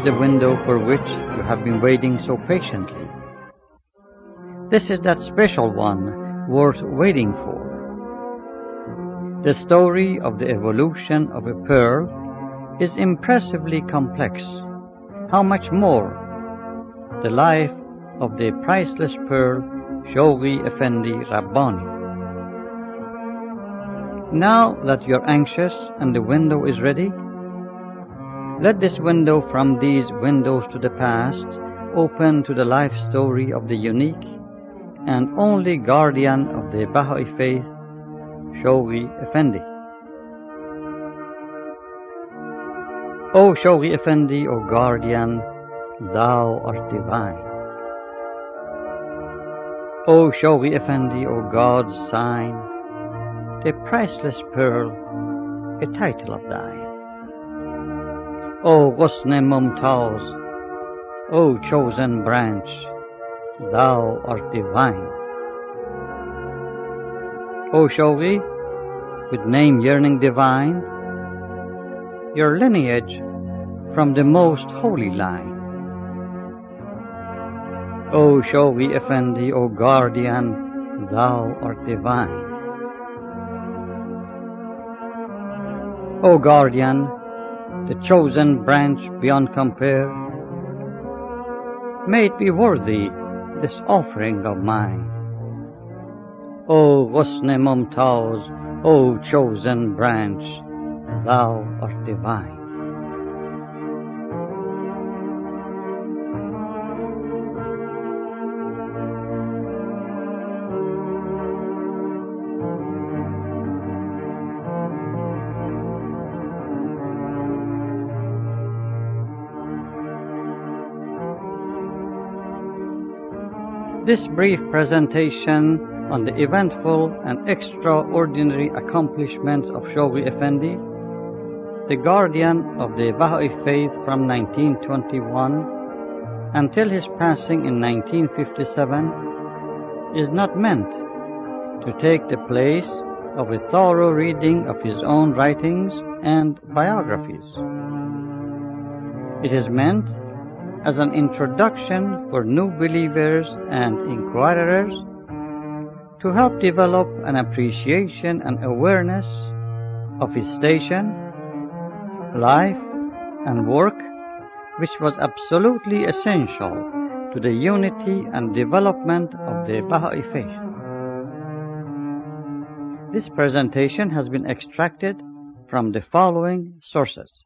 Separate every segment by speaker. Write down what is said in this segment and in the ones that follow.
Speaker 1: Is the window for which you have been waiting so patiently. This is that special one worth waiting for. The story of the evolution of a pearl is impressively complex. How much more the life of the priceless pearl Shoghi Effendi Rabbani. Now that you're anxious and the window is ready, let this window from these windows to the past open to the life story of the unique and only guardian of the Baha'i faith, Shoghi Effendi. O Shoghi Effendi, O guardian, thou art divine. O Shoghi Effendi, O God's sign, the priceless pearl, a title of thine. O Ghusne Mumtaz, O chosen branch, thou art divine. O Shoghi, with name yearning divine, your lineage from the most holy line. O Shoghi Effendi, O guardian, thou art divine. O guardian, the chosen branch beyond compare, may it be worthy this offering of mine. O Ghusne Mumtaz, O chosen branch, thou art divine. This brief presentation on the eventful and extraordinary accomplishments of Shoghi Effendi, the guardian of the Baha'i faith from 1921 until his passing in 1957, is not meant to take the place of a thorough reading of his own writings and biographies. It is meant as an introduction for new believers and inquirers to help develop an appreciation and awareness of his station, life, and work, which was absolutely essential to the unity and development of the Baha'i faith. This presentation has been extracted from the following sources.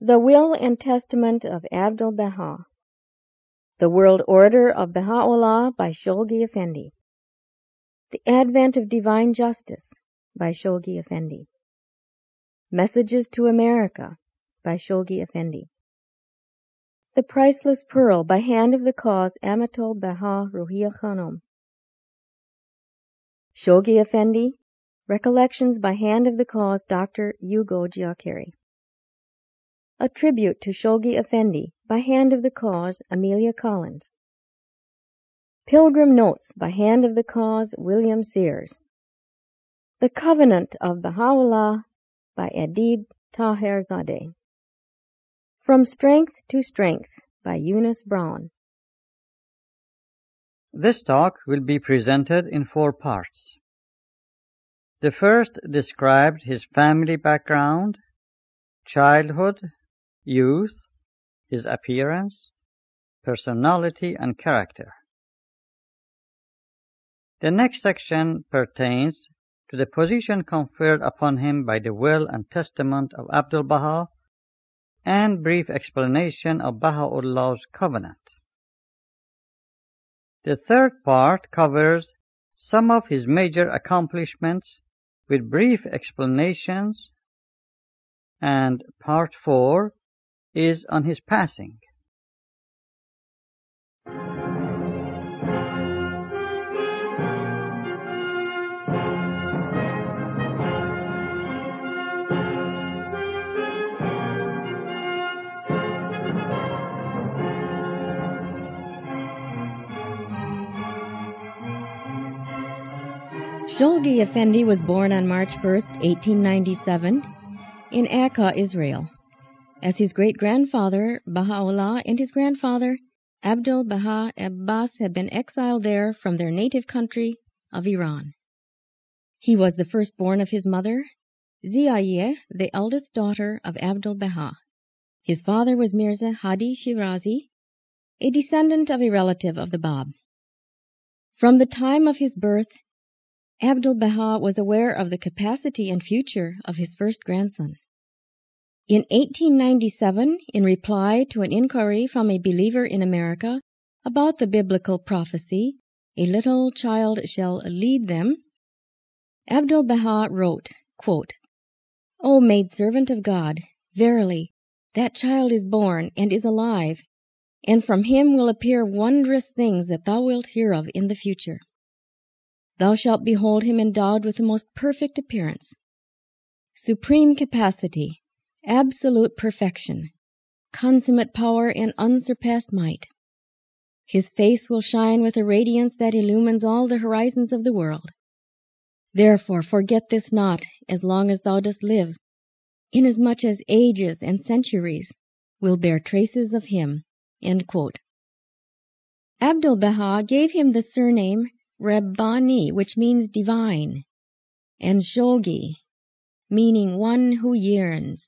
Speaker 2: The Will and Testament of Abdul Baha. The World Order of Baha'u'llah by Shoghi Effendi. The Advent of Divine Justice by Shoghi Effendi. Messages to America by Shoghi Effendi. The Priceless Pearl by hand of the cause Amatul Baha Ruhiya Khanum. Shoghi Effendi. Recollections by hand of the cause Dr. Hugo Giachery. A tribute to Shoghi Effendi by hand of the cause Amelia Collins. Pilgrim Notes by hand of the cause William Sears. The Covenant of Baha'u'llah by Adib Taherzadeh. From Strength to Strength by Eunice Brown.
Speaker 1: This talk will be presented in four parts. The first described his family background, childhood, youth, his appearance, personality, and character. The next section pertains to the position conferred upon him by the will and testament of Abdul Baha and brief explanation of Baha'u'llah's covenant. The third part covers some of his major accomplishments with brief explanations and part 4 is on his passing.
Speaker 2: Shoghi Effendi was born on March 1, 1897, in Akka, Israel. As his great-grandfather Baha'u'llah and his grandfather Abdul Baha Abbas had been exiled there from their native country of Iran. He was the firstborn of his mother, Ziaiyeh, the eldest daughter of Abdul Baha. His father was Mirza Hadi Shirazi, a descendant of a relative of the Bab. From the time of his birth, Abdul Baha was aware of the capacity and future of his first grandson. In 1897, in reply to an inquiry from a believer in America about the biblical prophecy, "A little child shall lead them," Abdul Baha wrote, quote, "O maidservant of God, verily, that child is born and is alive, and from him will appear wondrous things that thou wilt hear of in the future. Thou shalt behold him endowed with the most perfect appearance, supreme capacity, absolute perfection, consummate power and unsurpassed might. His face will shine with a radiance that illumines all the horizons of the world. Therefore forget this not as long as thou dost live, inasmuch as ages and centuries will bear traces of him." Abdul Baha gave him the surname Rabbani, which means divine, and Shoghi, meaning one who yearns.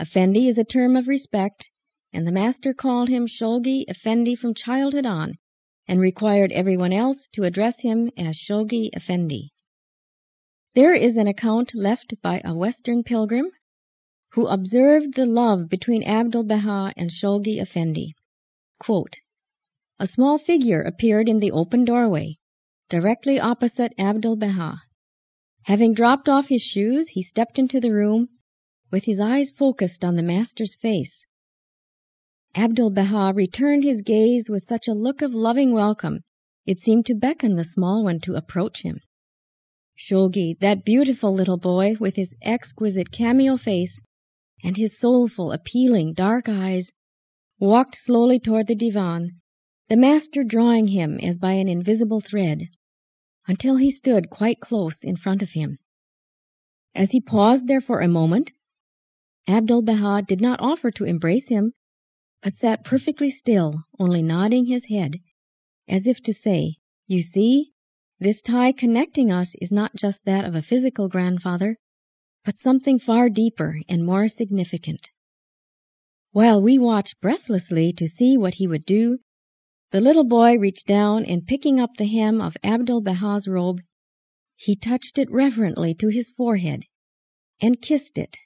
Speaker 2: Effendi is a term of respect, and the master called him Shoghi Effendi from childhood on, and required everyone else to address him as Shoghi Effendi. There is an account left by a Western pilgrim who observed the love between Abdul Baha and Shoghi Effendi. Quote, a small figure appeared in the open doorway, directly opposite Abdul Baha. Having dropped off his shoes, he stepped into the room with his eyes focused on the master's face. Abdul Baha returned his gaze with such a look of loving welcome it seemed to beckon the small one to approach him. Shoghi, that beautiful little boy with his exquisite cameo face and his soulful, appealing dark eyes, walked slowly toward the divan, the master drawing him as by an invisible thread, until he stood quite close in front of him. As he paused there for a moment, Abdul Baha did not offer to embrace him, but sat perfectly still, only nodding his head, as if to say, You see, this tie connecting us is not just that of a physical grandfather, but something far deeper and more significant. While we watched breathlessly to see what he would do, the little boy reached down and picking up the hem of Abdul Baha's robe, he touched it reverently to his forehead and kissed it,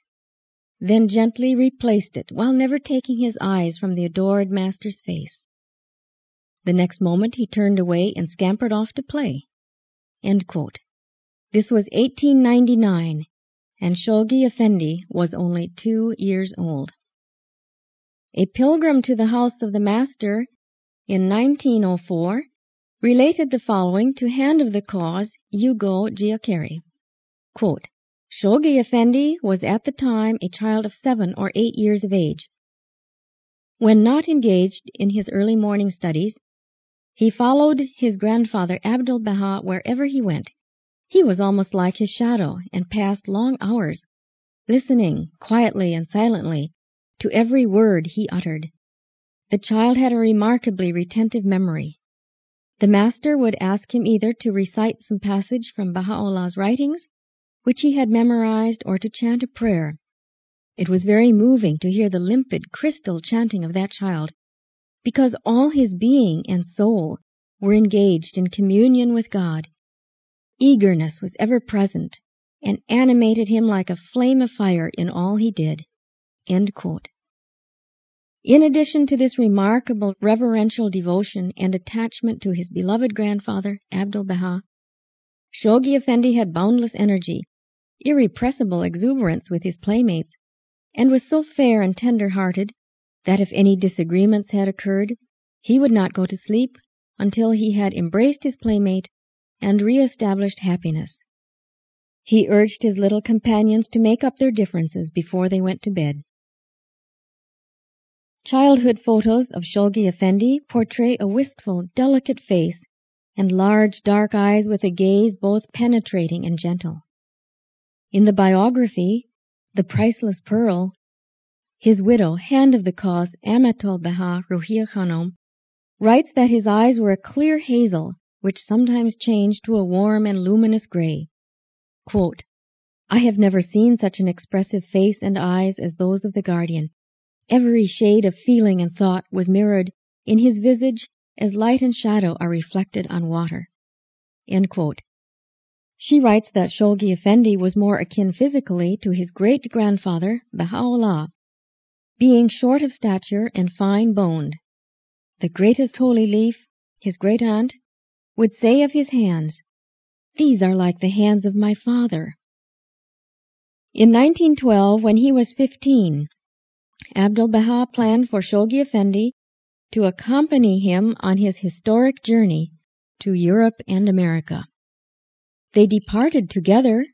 Speaker 2: then gently replaced it while never taking his eyes from the adored master's face. The next moment he turned away and scampered off to play. This was 1899, and Shoghi Effendi was only two years old. A pilgrim to the house of the master in 1904 related the following to Hand of the Cause Ugo Giachery. Quote, Shoghi Effendi was at the time a child of seven or eight years of age. When not engaged in his early morning studies, he followed his grandfather Abdul Baha wherever he went. He was almost like his shadow and passed long hours listening quietly and silently to every word he uttered. The child had a remarkably retentive memory. The master would ask him either to recite some passage from Baha'u'llah's writings, which he had memorized, or to chant a prayer. It was very moving to hear the limpid, crystal chanting of that child, because all his being and soul were engaged in communion with God. Eagerness was ever present, and animated him like a flame of fire in all he did. In addition to this remarkable reverential devotion and attachment to his beloved grandfather, Abdul Baha, Shoghi Effendi had boundless energy, irrepressible exuberance with his playmates, and was so fair and tender hearted that if any disagreements had occurred, he would not go to sleep until he had embraced his playmate and re-established happiness. He urged his little companions to make up their differences before they went to bed. Childhood photos of Shoghi Effendi portray a wistful, delicate face and large dark eyes with a gaze both penetrating and gentle. In the biography, The Priceless Pearl, His widow, Hand of the Cause, Amatul Baha Ruhiya Khanum, writes that his eyes were a clear hazel which sometimes changed to a warm and luminous gray. Quote, I have never seen such an expressive face and eyes as those of the guardian. Every shade of feeling and thought was mirrored in his visage as light and shadow are reflected on water. She writes that Shoghi Effendi was more akin physically to his great grandfather, Baha'u'llah, being short of stature and fine boned. The greatest holy leaf, his great aunt, would say of his hands, These are like the hands of my father. In 1912, when he was 15, Abdul Baha planned for Shoghi Effendi to accompany him on his historic journey to Europe and America. They departed together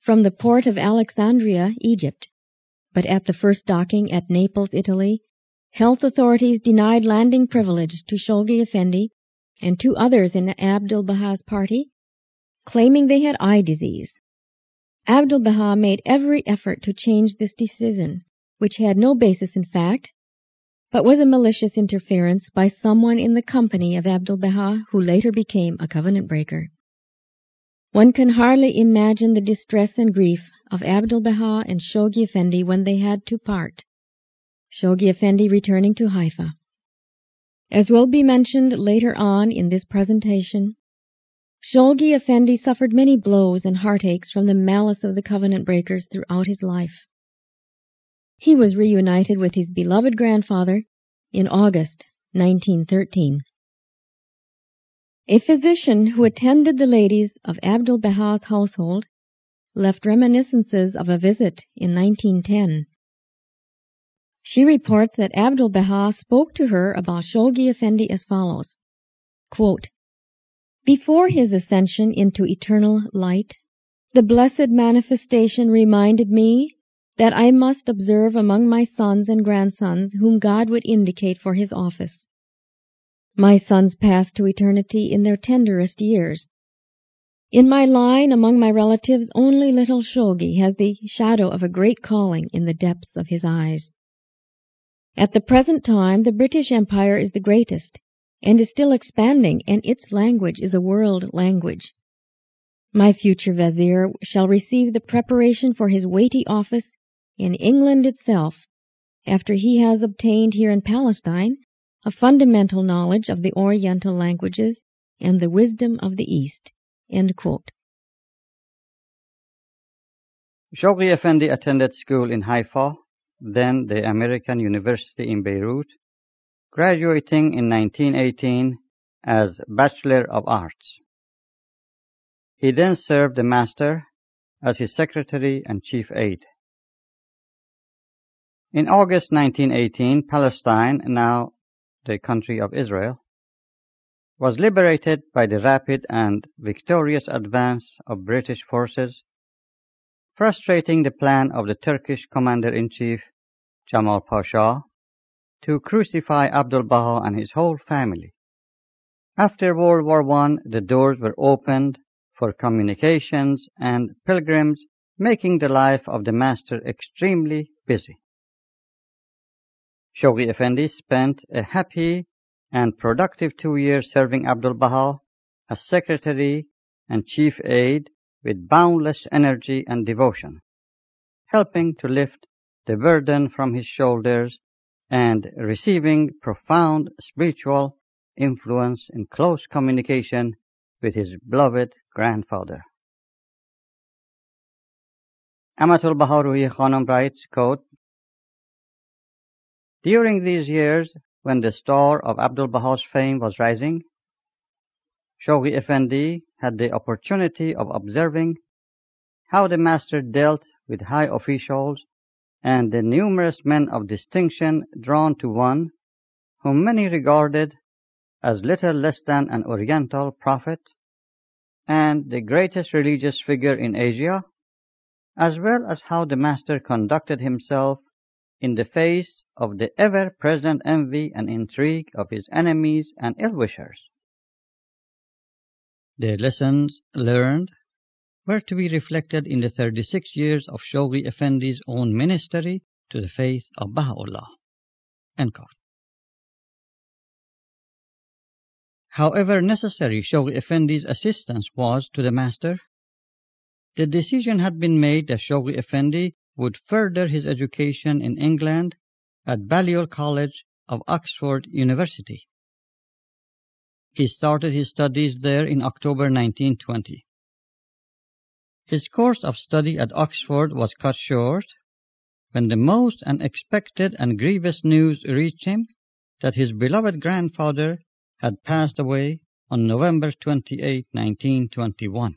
Speaker 2: from the port of Alexandria, Egypt, but at the first docking at Naples, Italy, health authorities denied landing privilege to Shoghi Effendi and two others in Abdul Baha's party, claiming they had eye disease. Abdul Baha made every effort to change this decision, which had no basis in fact, but was a malicious interference by someone in the company of Abdul Baha who later became a covenant breaker. One can hardly imagine the distress and grief of Abdul Baha and Shoghi Effendi when they had to part, Shoghi Effendi returning to Haifa. As will be mentioned later on in this presentation, Shoghi Effendi suffered many blows and heartaches from the malice of the covenant breakers throughout his life. He was reunited with his beloved grandfather in August 1913. A physician who attended the ladies of Abdul Baha's household left reminiscences of a visit in 1910 she reports that Abdul Baha spoke to her about Shoghi Effendi as follows quote, Before his ascension into eternal light, the blessed manifestation reminded me that I must observe among my sons and grandsons whom God would indicate for his office. My sons passed to eternity in their tenderest years. In my line among my relatives only little Shoghi has the shadow of a great calling in the depths of his eyes. At the present time the British Empire is the greatest, and is still expanding, and its language is a world language. My future Vizier shall receive the preparation for his weighty office in England itself, after he has obtained here in Palestine a fundamental knowledge of the Oriental languages and the wisdom of the East.
Speaker 1: Shoghi Effendi attended school in Haifa then the American University in Beirut, graduating in 1918 as Bachelor of Arts. He then served the Master as his secretary and chief aide. In August 1918, Palestine, now the country of Israel, was liberated by the rapid and victorious advance of British forces frustrating the plan of the Turkish commander-in-chief Jamal Pasha to crucify Abdul Baha and his whole family. After World War I, the doors were opened for communications and pilgrims, making the life of the master extremely busy. Shoghi Effendi spent a happy and productive two years serving Abdul Baha as secretary and chief aide with boundless energy and devotion, helping to lift the burden from his shoulders and receiving profound spiritual influence in close communication with his beloved grandfather. Amatul Baha Ruhiya Khanum writes, quote, During these years, when the star of Abdul Baha's fame was rising, Shoghi Effendi had the opportunity of observing how the master dealt with high officials and the numerous men of distinction drawn to one whom many regarded as little less than an oriental prophet and the greatest religious figure in Asia, as well as how the master conducted himself in the face of the ever-present envy and intrigue of his enemies and ill-wishers. The lessons learned were to be reflected in the 36 years of Shoghi Effendi's own ministry to the faith of Baha'u'llah. However necessary Shoghi Effendi's assistance was to the master, the decision had been made that Shoghi Effendi would further his education in England at Balliol College of Oxford University. He started his studies there in October 1920. His course of study at Oxford was cut short when the most unexpected and grievous news reached him that his beloved grandfather had passed away on November 28, 1921.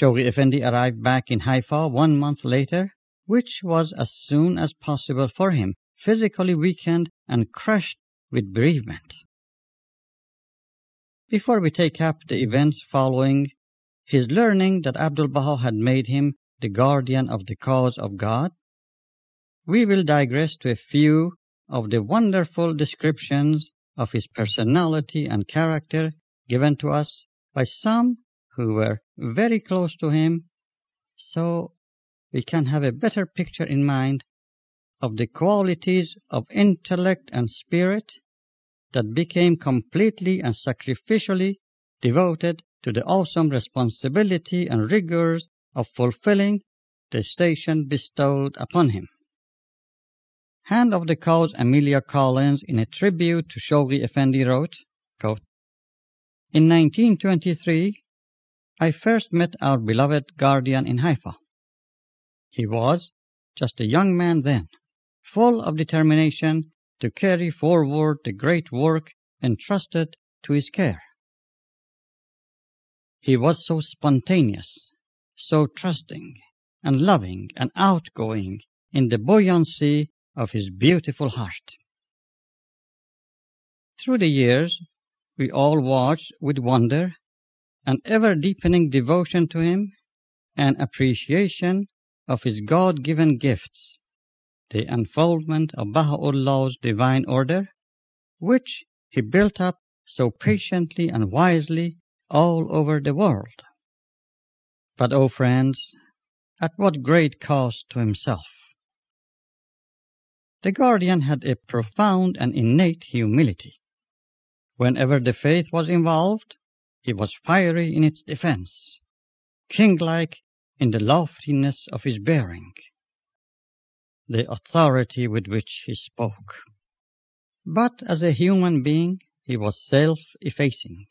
Speaker 1: Shoghi Effendi arrived back in Haifa one month later, which was as soon as possible for him, physically weakened and crushed with bereavement. Before we take up the events following his learning that Abdul Baha had made him the guardian of the cause of God, we will digress to a few of the wonderful descriptions of his personality and character given to us by some who were very close to him, so we can have a better picture in mind of the qualities of intellect and spirit that became completely and sacrificially devoted to the awesome responsibility and rigors of fulfilling the station bestowed upon him. Hand of the Cause Amelia Collins in a tribute to Shoghi Effendi wrote, quote, In 1923, I first met our beloved guardian in Haifa. He was just a young man then, full of determination to carry forward the great work entrusted to his care. He was so spontaneous, so trusting and loving and outgoing in the buoyancy of his beautiful heart. Through the years, we all watched with wonder an ever deepening devotion to him and appreciation of his God given gifts, the unfoldment of Baha'u'llah's divine order, which he built up so patiently and wisely all over the world. But, oh friends, at what great cost to himself. The guardian had a profound and innate humility. Whenever the faith was involved, he was fiery in its defense, kinglike in the loftiness of his bearing, the authority with which he spoke. But as a human being, he was self-effacing,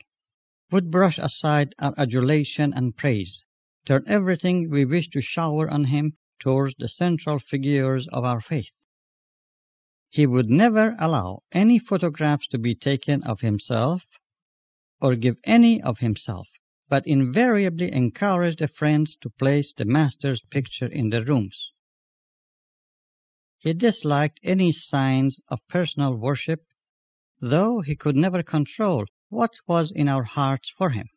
Speaker 1: would brush aside our adulation and praise, turn everything we wish to shower on him towards the central figures of our faith. He would never allow any photographs to be taken of himself or give any of himself, but invariably encouraged the friends to place the master's picture in their rooms. He disliked any signs of personal worship, though he could never control what was in our hearts for him.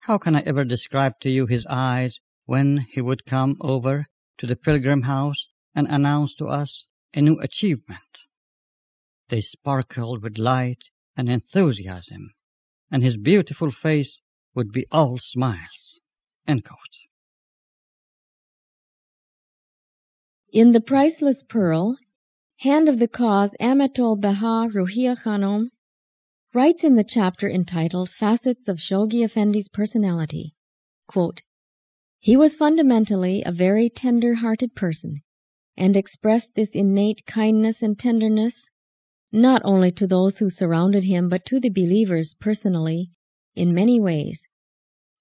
Speaker 1: How can I ever describe to you his eyes when he would come over to the pilgrim house and announce to us a new achievement? They sparkled with light and enthusiasm, and his beautiful face would be all smiles.
Speaker 2: In The Priceless Pearl, Hand of the Cause Amatul Baha Ruhiya Khanum writes in the chapter entitled Facets of Shoghi Effendi's Personality, quote, He was fundamentally a very tender-hearted person, and expressed this innate kindness and tenderness not only to those who surrounded him but to the believers personally in many ways.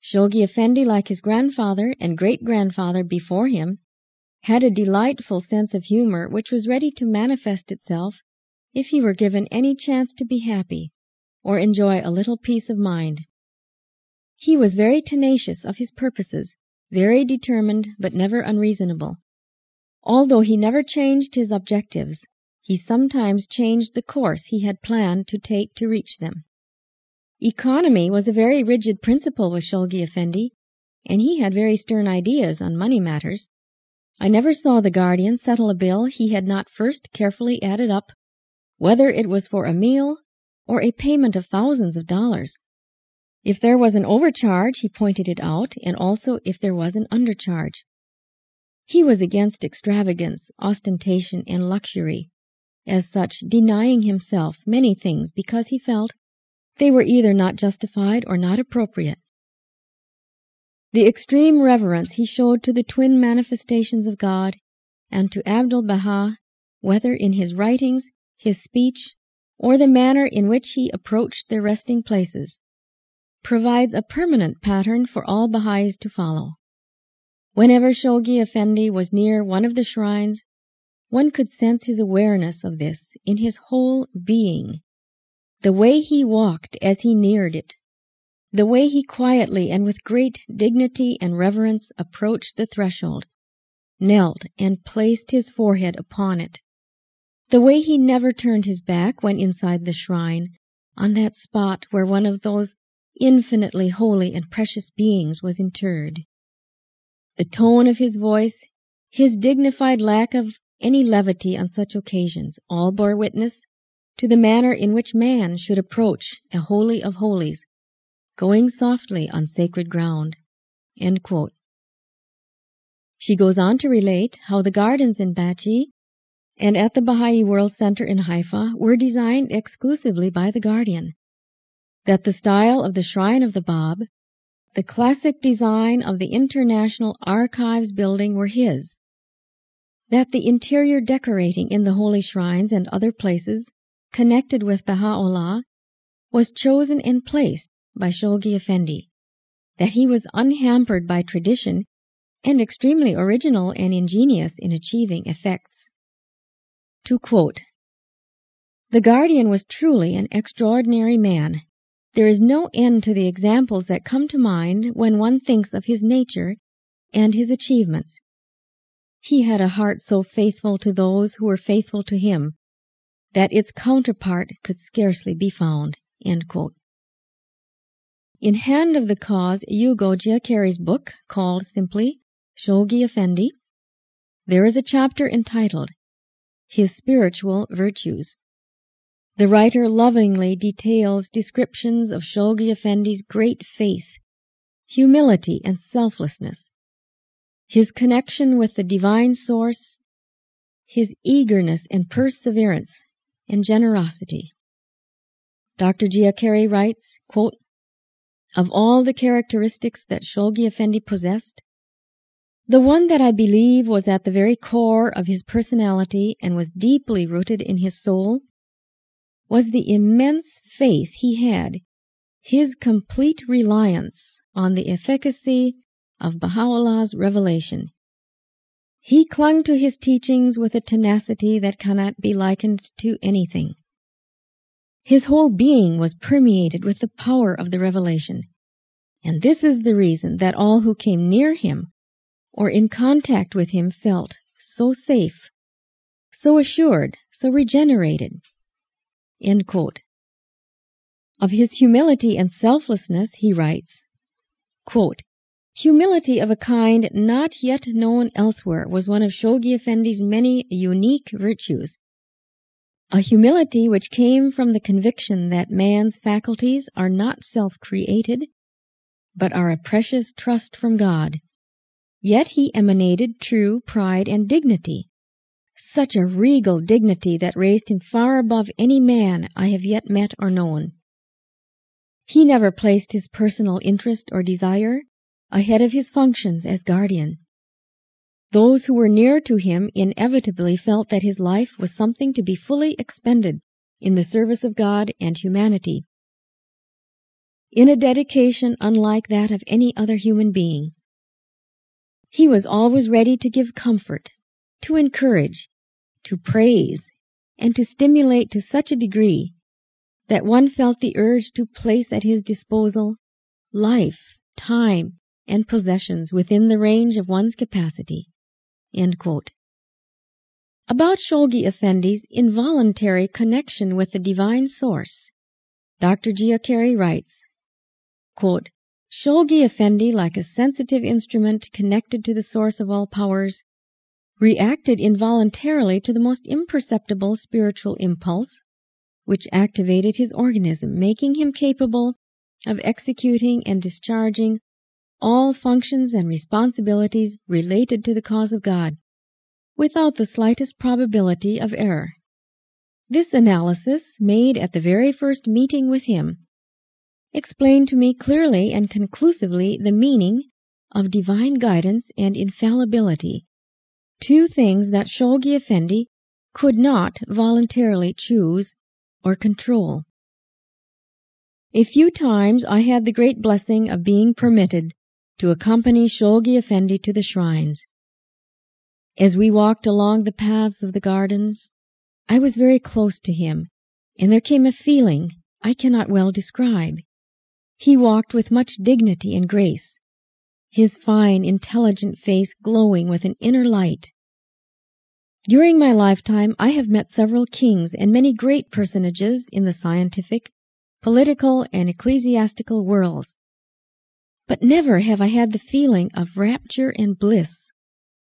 Speaker 2: Shoghi Effendi, like his grandfather and great-grandfather before him, had a delightful sense of humor which was ready to manifest itself if he were given any chance to be happy or enjoy a little peace of mind. He was very tenacious of his purposes, very determined but never unreasonable. Although he never changed his objectives, he sometimes changed the course he had planned to take to reach them. Economy was a very rigid principle with Shoghi Effendi, and he had very stern ideas on money matters. I never saw the guardian settle a bill he had not first carefully added up, whether it was for a meal or a payment of thousands of dollars. If there was an overcharge, he pointed it out, and also if there was an undercharge. He was against extravagance, ostentation, and luxury, as such denying himself many things because he felt they were either not justified or not appropriate. The extreme reverence he showed to the twin manifestations of God and to Abdul Baha, whether in his writings, his speech, or the manner in which he approached their resting places, provides a permanent pattern for all Baha'is to follow. Whenever Shoghi Effendi was near one of the shrines, one could sense his awareness of this in his whole being. The way he walked as he neared it, the way he quietly and with great dignity and reverence approached the threshold, knelt and placed his forehead upon it, the way he never turned his back when inside the shrine, on that spot where one of those infinitely holy and precious beings was interred. The tone of his voice, his dignified lack of any levity on such occasions, all bore witness to the manner in which man should approach a holy of holies, going softly on sacred ground. She goes on to relate how the gardens in Bahji and at the Baha'i World Center in Haifa were designed exclusively by the Guardian, that the style of the Shrine of the Bab the classic design of the International Archives building were his, that the interior decorating in the holy shrines and other places connected with Baha'u'llah was chosen and placed by Shoghi Effendi, that he was unhampered by tradition and extremely original and ingenious in achieving effects. To quote, The Guardian was truly an extraordinary man there is no end to the examples that come to mind when one thinks of his nature and his achievements. He had a heart so faithful to those who were faithful to him that its counterpart could scarcely be found. In Hand of the Cause, Ugo Giachery's book, called simply Shoghi Effendi, there is a chapter entitled His Spiritual Virtues. The writer lovingly details descriptions of Shoghi Effendi's great faith, humility, and selflessness, his connection with the divine source, his eagerness and perseverance and generosity. Dr. Giachery writes, quote, Of all the characteristics that Shoghi Effendi possessed, the one that I believe was at the very core of his personality and was deeply rooted in his soul was the immense faith he had, his complete reliance on the efficacy of Baha'u'llah's revelation. He clung to his teachings with a tenacity that cannot be likened to anything. His whole being was permeated with the power of the revelation, and this is the reason that all who came near him or in contact with him felt so safe, so assured, so regenerated. Of his humility and selflessness he writes, quote, Humility of a kind not yet known elsewhere was one of Shoghi Effendi's many unique virtues. A humility which came from the conviction that man's faculties are not self-created, but are a precious trust from God. Yet he emanated true pride and dignity, such a regal dignity that raised him far above any man I have yet met or known. He never placed his personal interest or desire ahead of his functions as guardian. Those who were near to him inevitably felt that his life was something to be fully expended in the service of God and humanity, in a dedication unlike that of any other human being. He was always ready to give comfort, to encourage, to praise, and to stimulate to such a degree that one felt the urge to place at his disposal life, time, and possessions within the range of one's capacity. About Shoghi Effendi's involuntary connection with the divine source, Dr. Giachery writes, quote, Shoghi Effendi, like a sensitive instrument connected to the source of all powers, reacted involuntarily to the most imperceptible spiritual impulse, which activated his organism, making him capable of executing and discharging all functions and responsibilities related to the cause of God, without the slightest probability of error. This analysis, made at the very first meeting with him, explained to me clearly and conclusively the meaning of divine guidance and infallibility, two things that Shoghi Effendi could not voluntarily choose or control. A few times I had the great blessing of being permitted to accompany Shoghi Effendi to the shrines. As we walked along the paths of the gardens, I was very close to him, and there came a feeling I cannot well describe. He walked with much dignity and grace, his fine, intelligent face glowing with an inner light. During my lifetime I have met several kings and many great personages in the scientific, political, and ecclesiastical worlds. But never have I had the feeling of rapture and bliss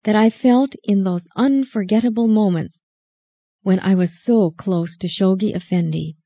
Speaker 2: that I felt in those unforgettable moments when I was so close to Shoghi Effendi.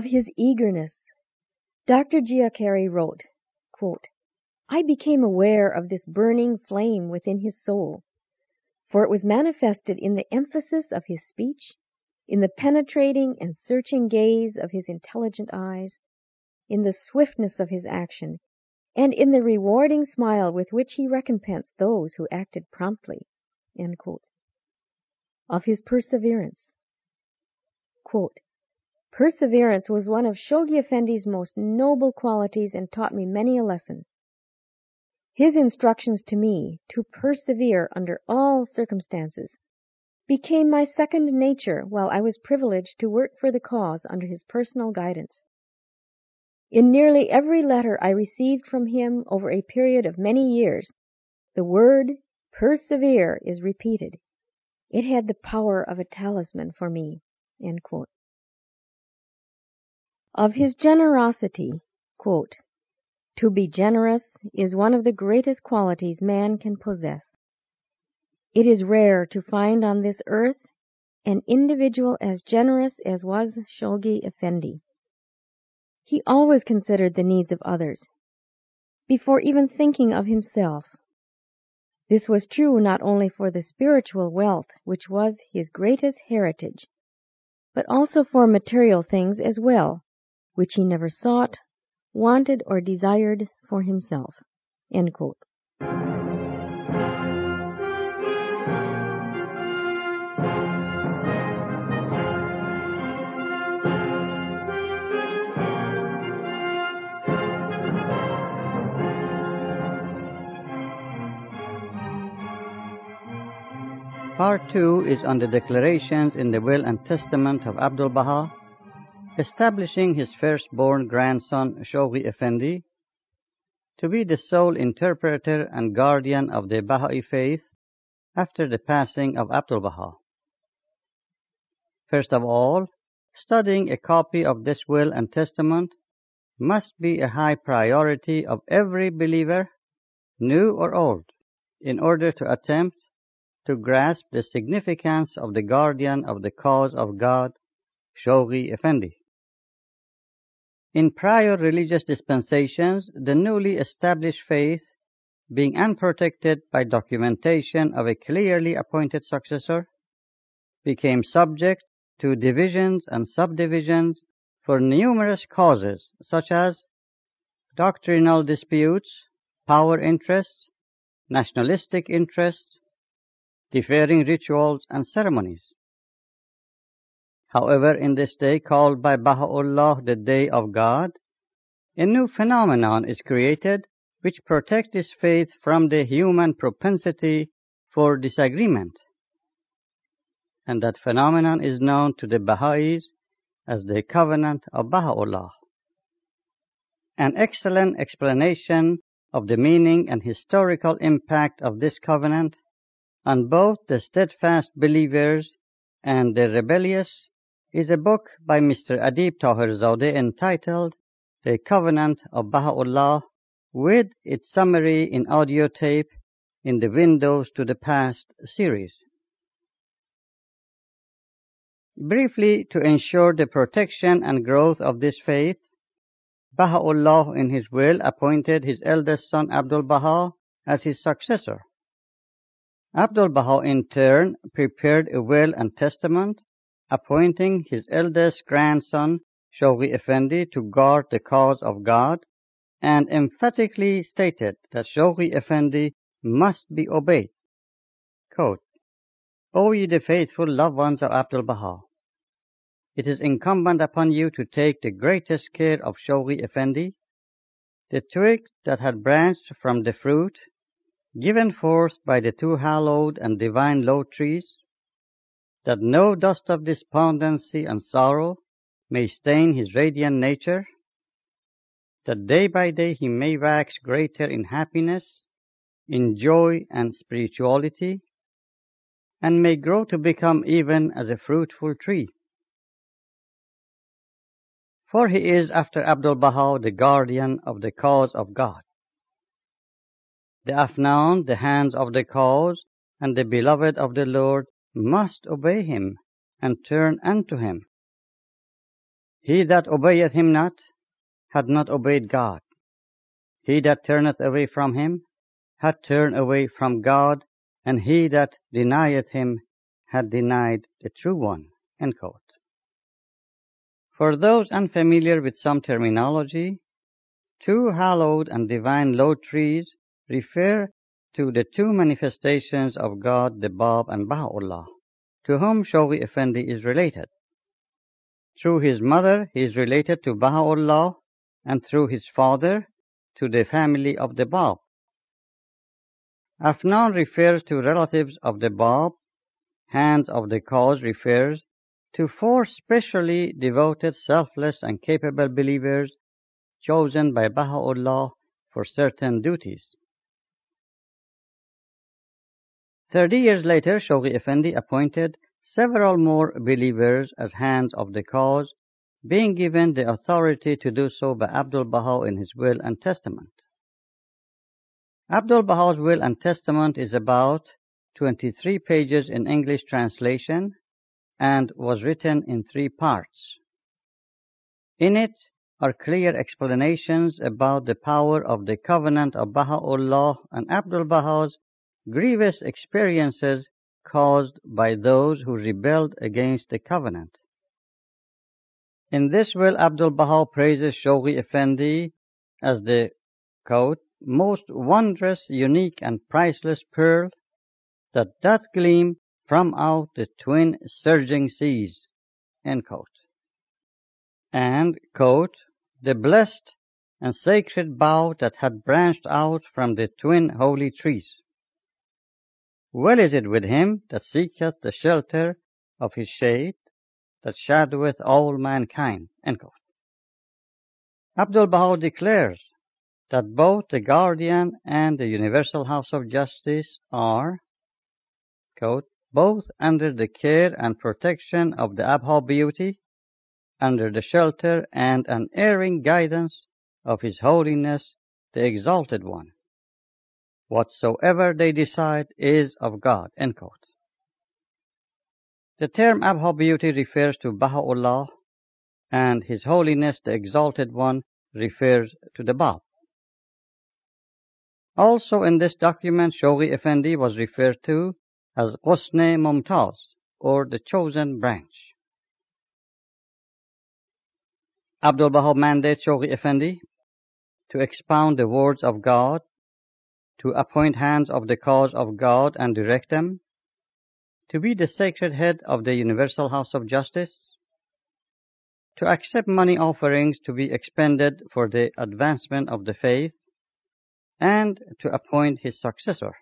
Speaker 2: Of his eagerness, Dr. Giachery wrote, I became aware of this burning flame within his soul, for it was manifested in the emphasis of his speech, in the penetrating and searching gaze of his intelligent eyes, in the swiftness of his action, and in the rewarding smile with which he recompensed those who acted promptly. Of his perseverance. Perseverance was one of Shoghi Effendi's most noble qualities and taught me many a lesson. His instructions to me to persevere under all circumstances became my second nature while I was privileged to work for the cause under his personal guidance. In nearly every letter I received from him over a period of many years, the word persevere is repeated. It had the power of a talisman for me. Of his generosity, To be generous is one of the greatest qualities man can possess. It is rare to find on this earth an individual as generous as was Shoghi Effendi. He always considered the needs of others, before even thinking of himself. This was true not only for the spiritual wealth which was his greatest heritage, but also for material things as well, which he never sought, wanted, or desired for himself.
Speaker 1: Part 2 is on the declarations in the will and testament of Abdul Baha, establishing his firstborn grandson Shoghi Effendi to be the sole interpreter and guardian of the Baha'i faith after the passing of Abdul Baha. First of all, studying a copy of this will and testament must be a high priority of every believer, new or old, in order to attempt to grasp the significance of the guardian of the cause of God, Shoghi Effendi. In prior religious dispensations, the newly established faith, being unprotected by documentation of a clearly appointed successor, became subject to divisions and subdivisions for numerous causes such as doctrinal disputes, power interests, nationalistic interests, differing rituals and ceremonies. However, in this day called by Baha'u'llah the Day of God, a new phenomenon is created which protects this faith from the human propensity for disagreement. And that phenomenon is known to the Baha'is as the covenant of Baha'u'llah. An excellent explanation of the meaning and historical impact of this covenant on both the steadfast believers and the rebellious is a book by Mr. Adib Taherzadeh entitled The Covenant of Baha'u'llah with its summary in audio tape in the Windows to the Past series. Briefly, to ensure the protection and growth of this faith, Baha'u'llah in his will appointed his eldest son Abdul Baha as his successor. Abdul Baha in turn prepared a will and testament appointing his eldest grandson Shoghi Effendi to guard the cause of God and emphatically stated that Shoghi Effendi must be obeyed. Quote, O ye the faithful loved ones of Abdul Baha, it is incumbent upon you to take the greatest care of Shoghi Effendi, the twig that had branched from the fruit given forth by the two hallowed and divine Lote Trees, that no dust of despondency and sorrow may stain his radiant nature, that day by day he may wax greater in happiness, in joy and spirituality, and may grow to become even as a fruitful tree. For he is, after Abdul Baha, the guardian of the cause of God the Afnan, the hands of the cause, and the beloved of the Lord must obey him and turn unto him. He that obeyeth him not had not obeyed God. He that turneth away from him had turned away from God, and he that denieth him had denied the true one. For those unfamiliar with some terminology, two hallowed and divine Lote Trees refer to the two manifestations of God, the Bab and Baha'u'llah, to whom Shoghi Effendi is related. Through his mother, he is related to Baha'u'llah, and through his father, to the family of the Bab. Afnan refers to relatives of the Bab. Hands of the cause refers to four specially devoted, selfless, and capable believers chosen by Baha'u'llah for certain duties. Thirty years later, Shoghi Effendi appointed several more believers as hands of the cause being given the authority to do so by Abdul Baha in his will and testament. Abdul Baha's will and testament is about 23 pages in English translation and was written in three parts. In it are clear explanations about the power of the covenant of Baha'u'llah and Abdul Baha's grievous experiences caused by those who rebelled against the covenant. In this will, Abdul Baha praises Shoghi Effendi as the quote, most wondrous, unique, and priceless pearl that doth gleam from out the twin surging seas, end quote. And, quote, the blessed and sacred bough that had branched out from the twin holy trees. Well is it with him that seeketh the shelter of his shade, that shadoweth all mankind. Abdul Baha declares that both the Guardian and the Universal House of Justice are, quote, both under the care and protection of the Abha Beauty, under the shelter and unerring guidance of His Holiness the Exalted One. Whatsoever they decide is of God. End quote. The term Abha Beauty refers to Baha'u'llah, and His Holiness the Exalted One refers to the Bab. Also in this document, Shoghi Effendi was referred to as Ghusn-i-Mumtaz, or the chosen branch. Abdul Baha mandates Shoghi Effendi to expound the words of God, to appoint hands of the cause of God and direct them, to be the sacred head of the Universal House of Justice, to accept money offerings to be expended for the advancement of the faith, and to appoint his successor.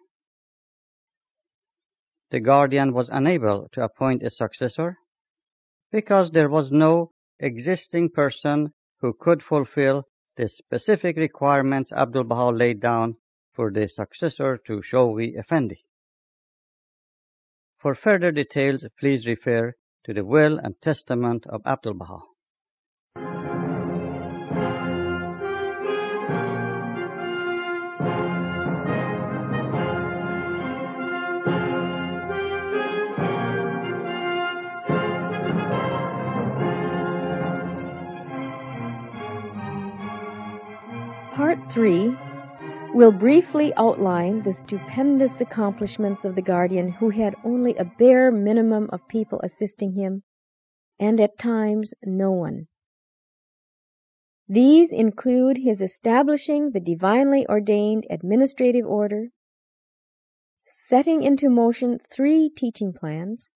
Speaker 1: The guardian was unable to appoint a successor because there was no existing person who could fulfill the specific requirements Abdul Baha laid down for the successor to Shoghi Effendi. For further details, please refer to the will and testament of Abdul Baha.
Speaker 2: Part 3 will briefly outline the stupendous accomplishments of the Guardian who had only a bare minimum of people assisting him, and at times no one. These include his establishing the divinely ordained administrative order, setting into motion three teaching plans,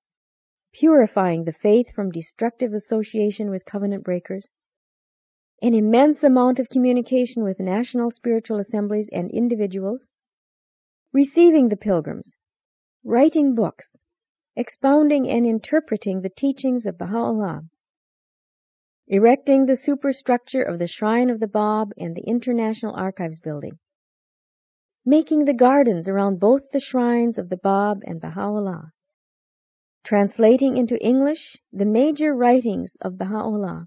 Speaker 2: purifying the faith from destructive association with covenant breakers, an immense amount of communication with national spiritual assemblies and individuals, receiving the pilgrims, writing books, expounding and interpreting the teachings of Baha'u'llah, erecting the superstructure of the Shrine of the Bab and the International Archives Building, making the gardens around both the shrines of the Bab and Baha'u'llah, translating into English the major writings of Baha'u'llah,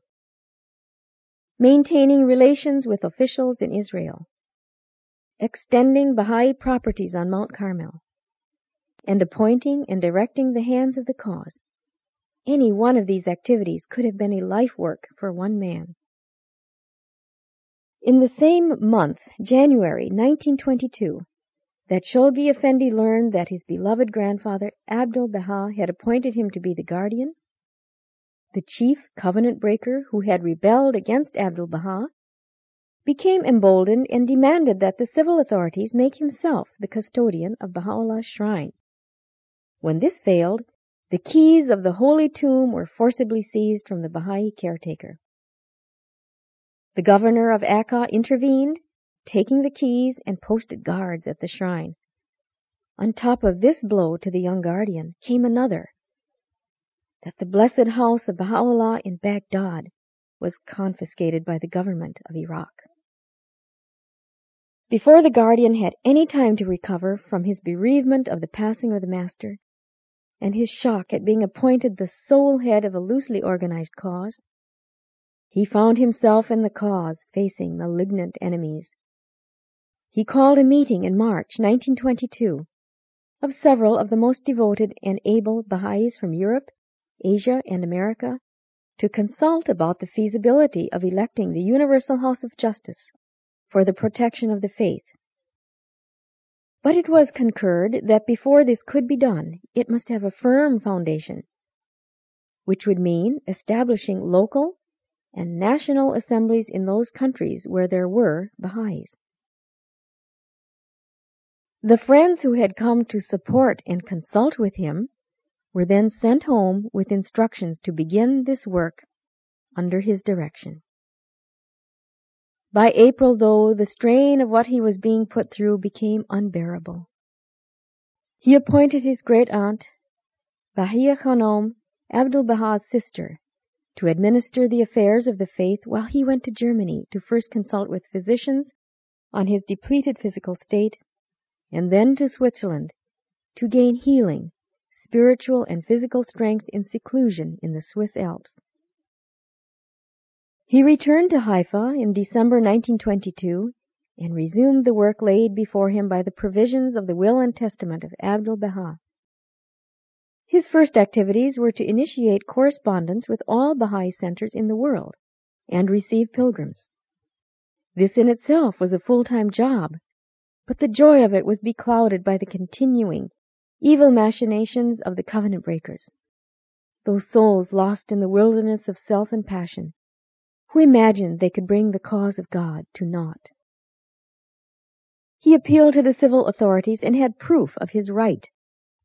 Speaker 2: maintaining relations with officials in Israel, extending Baha'i properties on Mount Carmel, and appointing and directing the hands of the cause. Any one of these activities could have been a life work for one man. In the same month, January 1922, that Shoghi Effendi learned that his beloved grandfather Abdul Baha had appointed him to be the guardian, the chief covenant breaker who had rebelled against Abdul Baha, became emboldened and demanded that the civil authorities make himself the custodian of Baha'u'llah's shrine. When this failed, the keys of the holy tomb were forcibly seized from the Baha'i caretaker. The governor of Akka intervened, taking the keys and posted guards at the shrine. On top of this blow to the young guardian came another that the blessed house of Baha'u'llah in Baghdad was confiscated by the government of Iraq. Before the guardian had any time to recover from his bereavement of the passing of the master, and his shock at being appointed the sole head of a loosely organized cause, he found himself and the cause facing malignant enemies. He called a meeting in March 1922 of several of the most devoted and able Baha'is from Europe, Asia, and America to consult about the feasibility of electing the Universal House of Justice for the protection of the faith. But it was concurred that before this could be done, it must have a firm foundation, which would mean establishing local and national assemblies in those countries where there were Baha'is. The friends who had come to support and consult with him were then sent home with instructions to begin this work under his direction. By April, though, the strain of what he was being put through became unbearable. He appointed his great aunt, Bahiyyih Khanum, Abdul Baha's sister, to administer the affairs of the faith while he went to Germany to first consult with physicians on his depleted physical state, and then to Switzerland to gain healing spiritual and physical strength in seclusion in the Swiss Alps. He returned to Haifa in December 1922 and resumed the work laid before him by the provisions of the will and testament of Abdul Baha. His first activities were to initiate correspondence with all Baha'i centers in the world and receive pilgrims. This in itself was a full-time job, but the joy of it was beclouded by the continuing evil machinations of the covenant breakers, those souls lost in the wilderness of self and passion, who imagined they could bring the cause of God to naught. He appealed to the civil authorities and had proof of his right,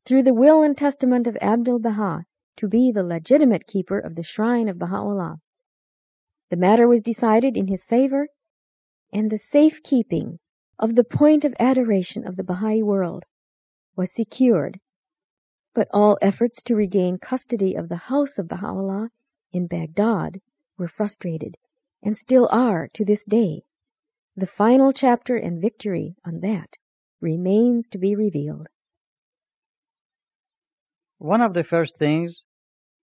Speaker 2: through the will and testament of Abdul Baha, to be the legitimate keeper of the shrine of Baha'u'llah. The matter was decided in his favor, and the safe keeping of the point of adoration of the Baha'i world was secured, but all efforts to regain custody of the house of Baha'u'llah in Baghdad were frustrated, and still are to this day. The final chapter and victory on that remains to be revealed.
Speaker 1: One of the first things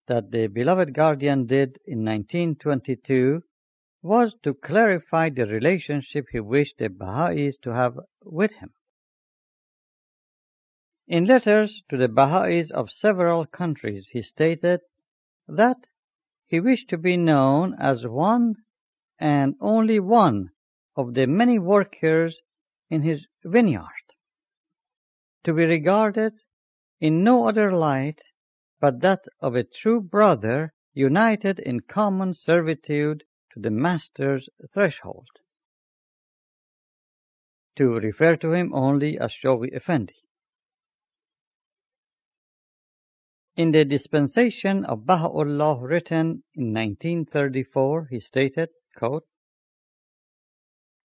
Speaker 1: that the beloved guardian did in 1922 was to clarify the relationship he wished the Baha'is to have with him. In letters to the Baha'is of several countries he stated that he wished to be known as one and only one of the many workers in his vineyard, to be regarded in no other light but that of a true brother united in common servitude to the Master's threshold, to refer to him only as Shoghi Effendi. In the dispensation of Baha'u'llah written in 1934, he stated, quote,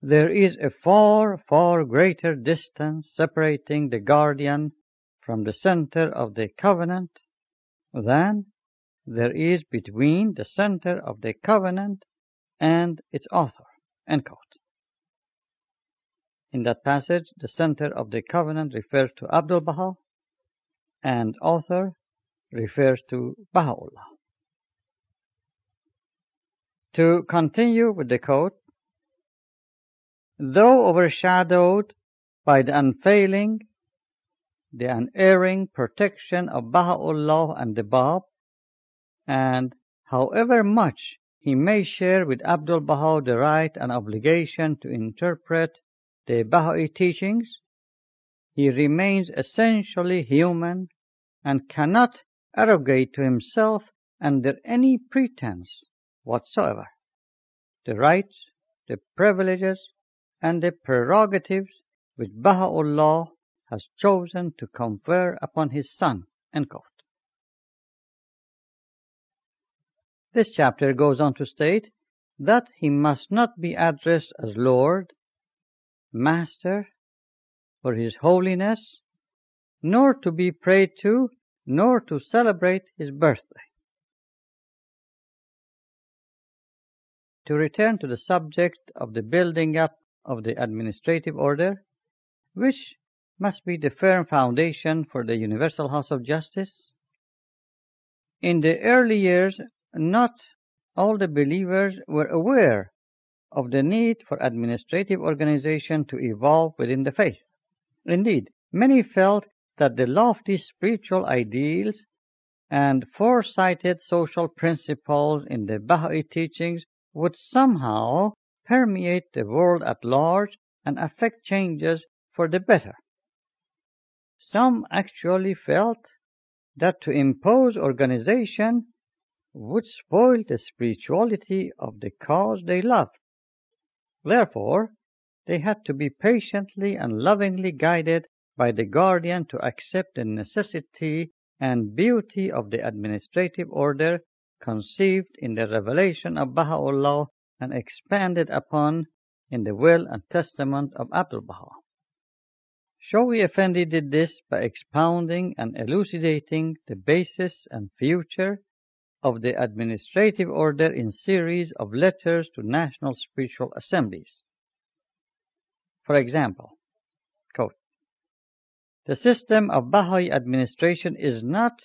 Speaker 1: There is a far, far greater distance separating the guardian from the center of the covenant than there is between the center of the covenant and its author. End quote. In that passage, the center of the covenant refers to Abdul Baha and author refers to Baha'u'llah. To continue with the quote, though overshadowed by the unfailing, the unerring protection of Baha'u'llah and the Bab, and however much he may share with Abdul Baha the right and obligation to interpret the Baha'i teachings, he remains essentially human and cannot arrogate to himself under any pretense whatsoever the rights, the privileges, and the prerogatives which Baha'u'llah has chosen to confer upon his son. This chapter goes on to state that he must not be addressed as Lord, Master, or His Holiness, nor to be prayed to nor to celebrate his birthday. To return to the subject of the building up of the administrative order, which must be the firm foundation for the universal house of justice. In the early years, not all the believers were aware of the need for administrative organization to evolve within the faith. Indeed, many felt that the lofty spiritual ideals and foresighted social principles in the Baha'i teachings would somehow permeate the world at large and affect changes for the better. Some actually felt that to impose organization would spoil the spirituality of the cause they loved. Therefore, they had to be patiently and lovingly guided by the guardian to accept the necessity and beauty of the administrative order conceived in the revelation of Baha'u'llah and expanded upon in the will and testament of Abdul Baha. Shoghi Effendi did this by expounding and elucidating the basis and future of the administrative order in series of letters to national spiritual assemblies. For example, the system of Baha'i administration is not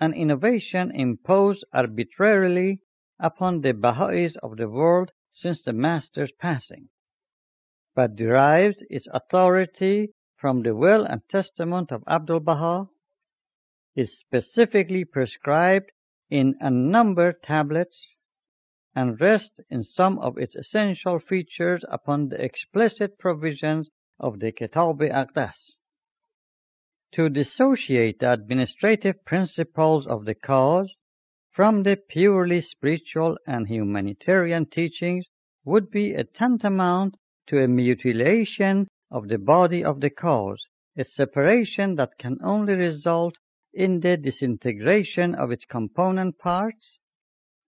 Speaker 1: an innovation imposed arbitrarily upon the Baha'is of the world since the Master's passing, but derives its authority from the will and testament of Abdul Baha, is specifically prescribed in unnumbered tablets, and rests in some of its essential features upon the explicit provisions of the Kitab-i-Aqdas. To dissociate the administrative principles of the cause from the purely spiritual and humanitarian teachings would be a tantamount to a mutilation of the body of the cause, a separation that can only result in the disintegration of its component parts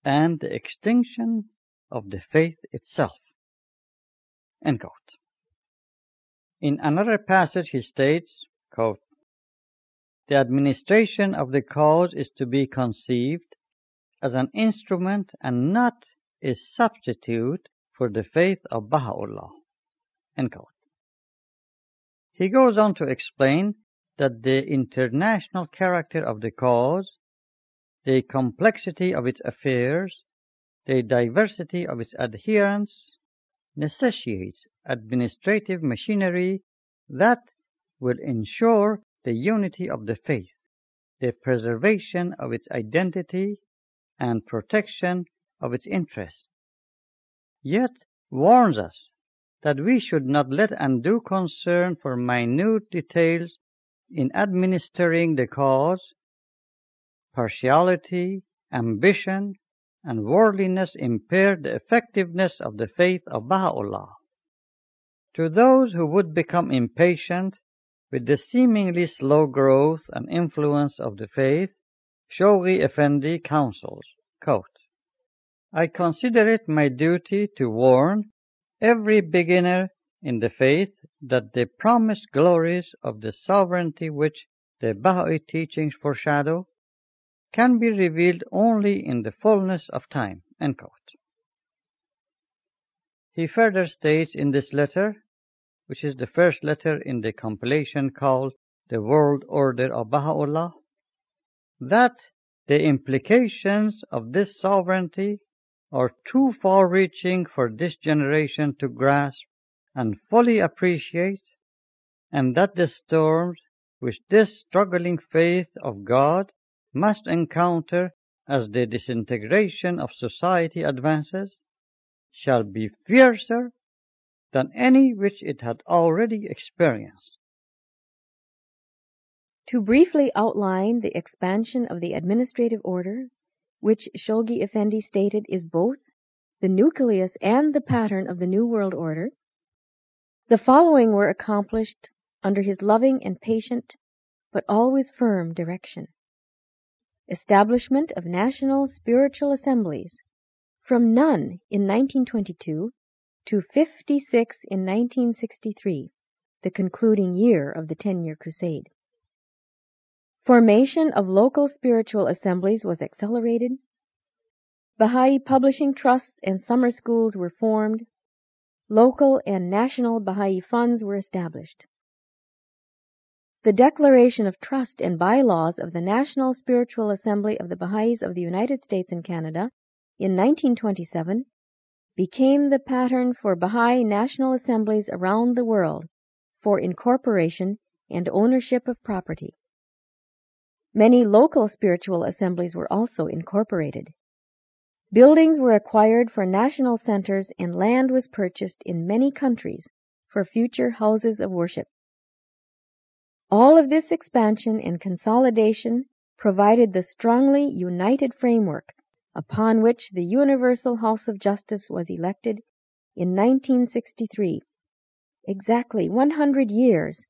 Speaker 1: and the extinction of the faith itself. In another passage he states, quote, The administration of the cause is to be conceived as an instrument and not a substitute for the faith of Baha'u'llah. He goes on to explain that the international character of the cause, the complexity of its affairs, the diversity of its adherents, necessitates administrative machinery that will ensure the unity of the faith, the preservation of its identity, and protection of its interests. Yet warns us that we should not let undue concern for minute details in administering the cause, partiality, ambition, and worldliness impair the effectiveness of the faith of Baha'u'llah. To those who would become impatient with the seemingly slow growth and influence of the faith, Shoghi Effendi counsels, quote, I consider it my duty to warn every beginner in the faith that the promised glories of the sovereignty which the Baha'i teachings foreshadow can be revealed only in the fullness of time. He further states in this letter, which is the first letter in the compilation called The World Order of Baha'u'llah, that the implications of this sovereignty are too far reaching for this generation to grasp and fully appreciate, and that the storms which this struggling faith of God must encounter as the disintegration of society advances shall be fiercer than any which it had already experienced.
Speaker 2: To briefly outline the expansion of the administrative order, which Shoghi Effendi stated is both the nucleus and the pattern of the New World Order, the following were accomplished under his loving and patient, but always firm direction. Establishment of national spiritual assemblies, from none in 1922 to 56 in 1963, the concluding year of the Ten Year Crusade. Formation of local spiritual assemblies was accelerated. Baha'i publishing trusts and summer schools were formed. Local and national Baha'i funds were established. The Declaration of Trust and Bylaws of the National Spiritual Assembly of the Baha'is of the United States and Canada in 1927 became the pattern for Baha'i national assemblies around the world for incorporation and ownership of property. Many local spiritual assemblies were also incorporated. Buildings were acquired for national centers and land was purchased in many countries for future houses of worship. All of this expansion and consolidation provided the strongly united framework upon which the Universal House of Justice was elected in 1963, exactly 100 years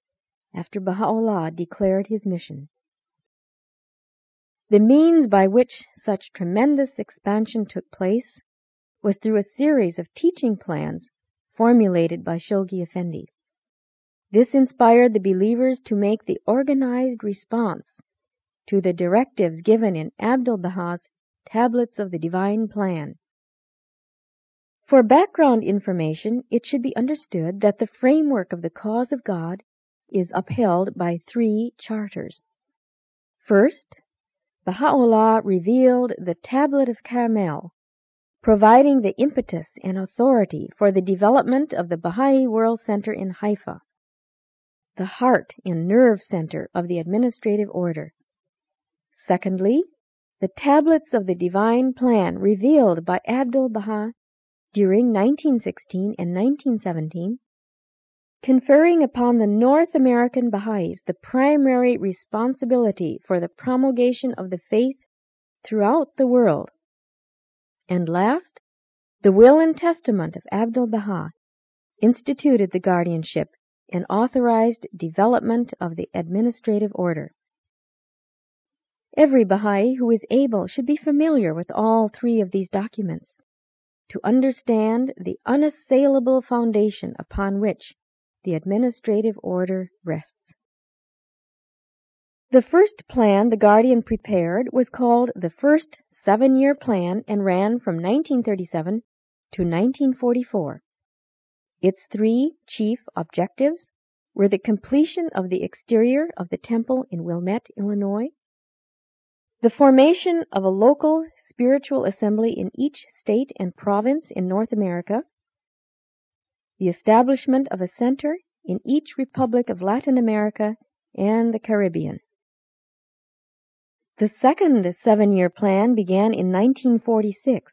Speaker 2: after Baha'u'llah declared his mission. The means by which such tremendous expansion took place was through a series of teaching plans formulated by Shoghi Effendi. This inspired the believers to make the organized response to the directives given in Abdul Baha's Tablets of the Divine Plan. For background information, it should be understood that the framework of the cause of God is upheld by three charters. First, Baha'u'llah revealed the Tablet of Carmel, providing the impetus and authority for the development of the Baha'i World Center in Haifa, the heart and nerve center of the administrative order. Secondly, the tablets of the divine plan revealed by Abdul Baha during 1916 and 1917, conferring upon the North American Baha'is the primary responsibility for the promulgation of the faith throughout the world. And last, the will and testament of Abdul Baha instituted the guardianship and authorized development of the administrative order. Every Baha'i who is able should be familiar with all three of these documents to understand the unassailable foundation upon which the administrative order rests. The first plan the Guardian prepared was called the First Seven Year Plan and ran from 1937 to 1944. Its three chief objectives were the completion of the exterior of the temple in Wilmette, Illinois, the formation of a local spiritual assembly in each state and province in North America. The establishment of a center in each republic of Latin America and the Caribbean. The second seven year plan began in 1946.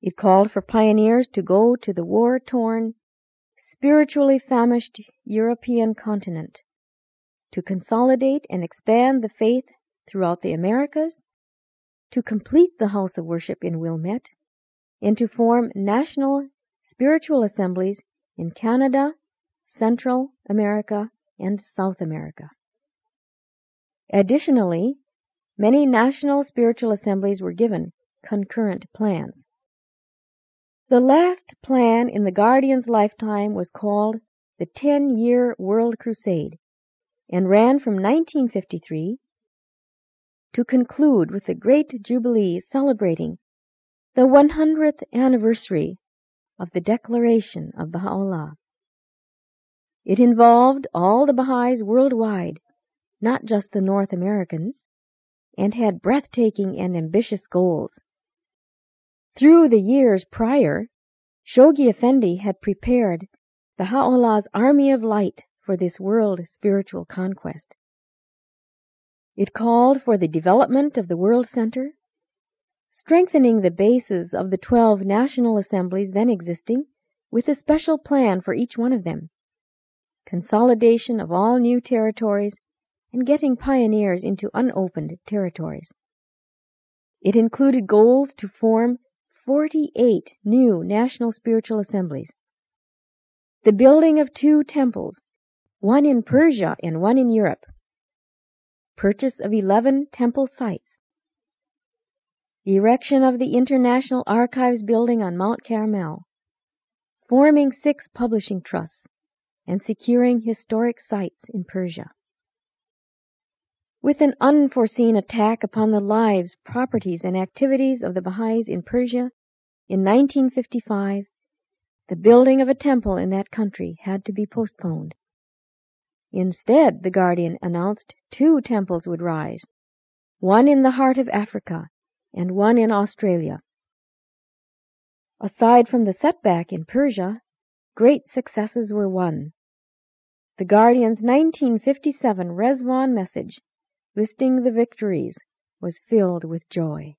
Speaker 2: It called for pioneers to go to the war torn, spiritually famished European continent, to consolidate and expand the faith throughout the Americas, to complete the house of worship in Wilmette, and to form national spiritual assemblies in Canada, Central America, and South America. Additionally, many national spiritual assemblies were given concurrent plans. The last plan in the Guardian's lifetime was called the Ten Year World Crusade and ran from 1953 to conclude with the great jubilee celebrating the 100th anniversary of the declaration of Baha'u'llah. It involved all the Baha'is worldwide, not just the North Americans, and had breathtaking and ambitious goals. Through the years prior, Shoghi Effendi had prepared Baha'u'llah's army of light for this world spiritual conquest. It called for the development of the World Center, strengthening the bases of the 12 national assemblies then existing with a special plan for each one of them, consolidation of all new territories, and getting pioneers into unopened territories. It included goals to form 48 new national spiritual assemblies, the building of two temples, one in Persia and one in Europe, purchase of 11 temple sites, the erection of the International Archives building on Mount Carmel, forming six publishing trusts, and securing historic sites in Persia. With an unforeseen attack upon the lives, properties, and activities of the Baha'is in Persia in 1955, the building of a temple in that country had to be postponed. Instead, the Guardian announced two temples would rise, one in the heart of Africa and one in Australia. Aside from the setback in Persia, great successes were won. The Guardian's 1957 Ridvan message listing the victories was filled with joy.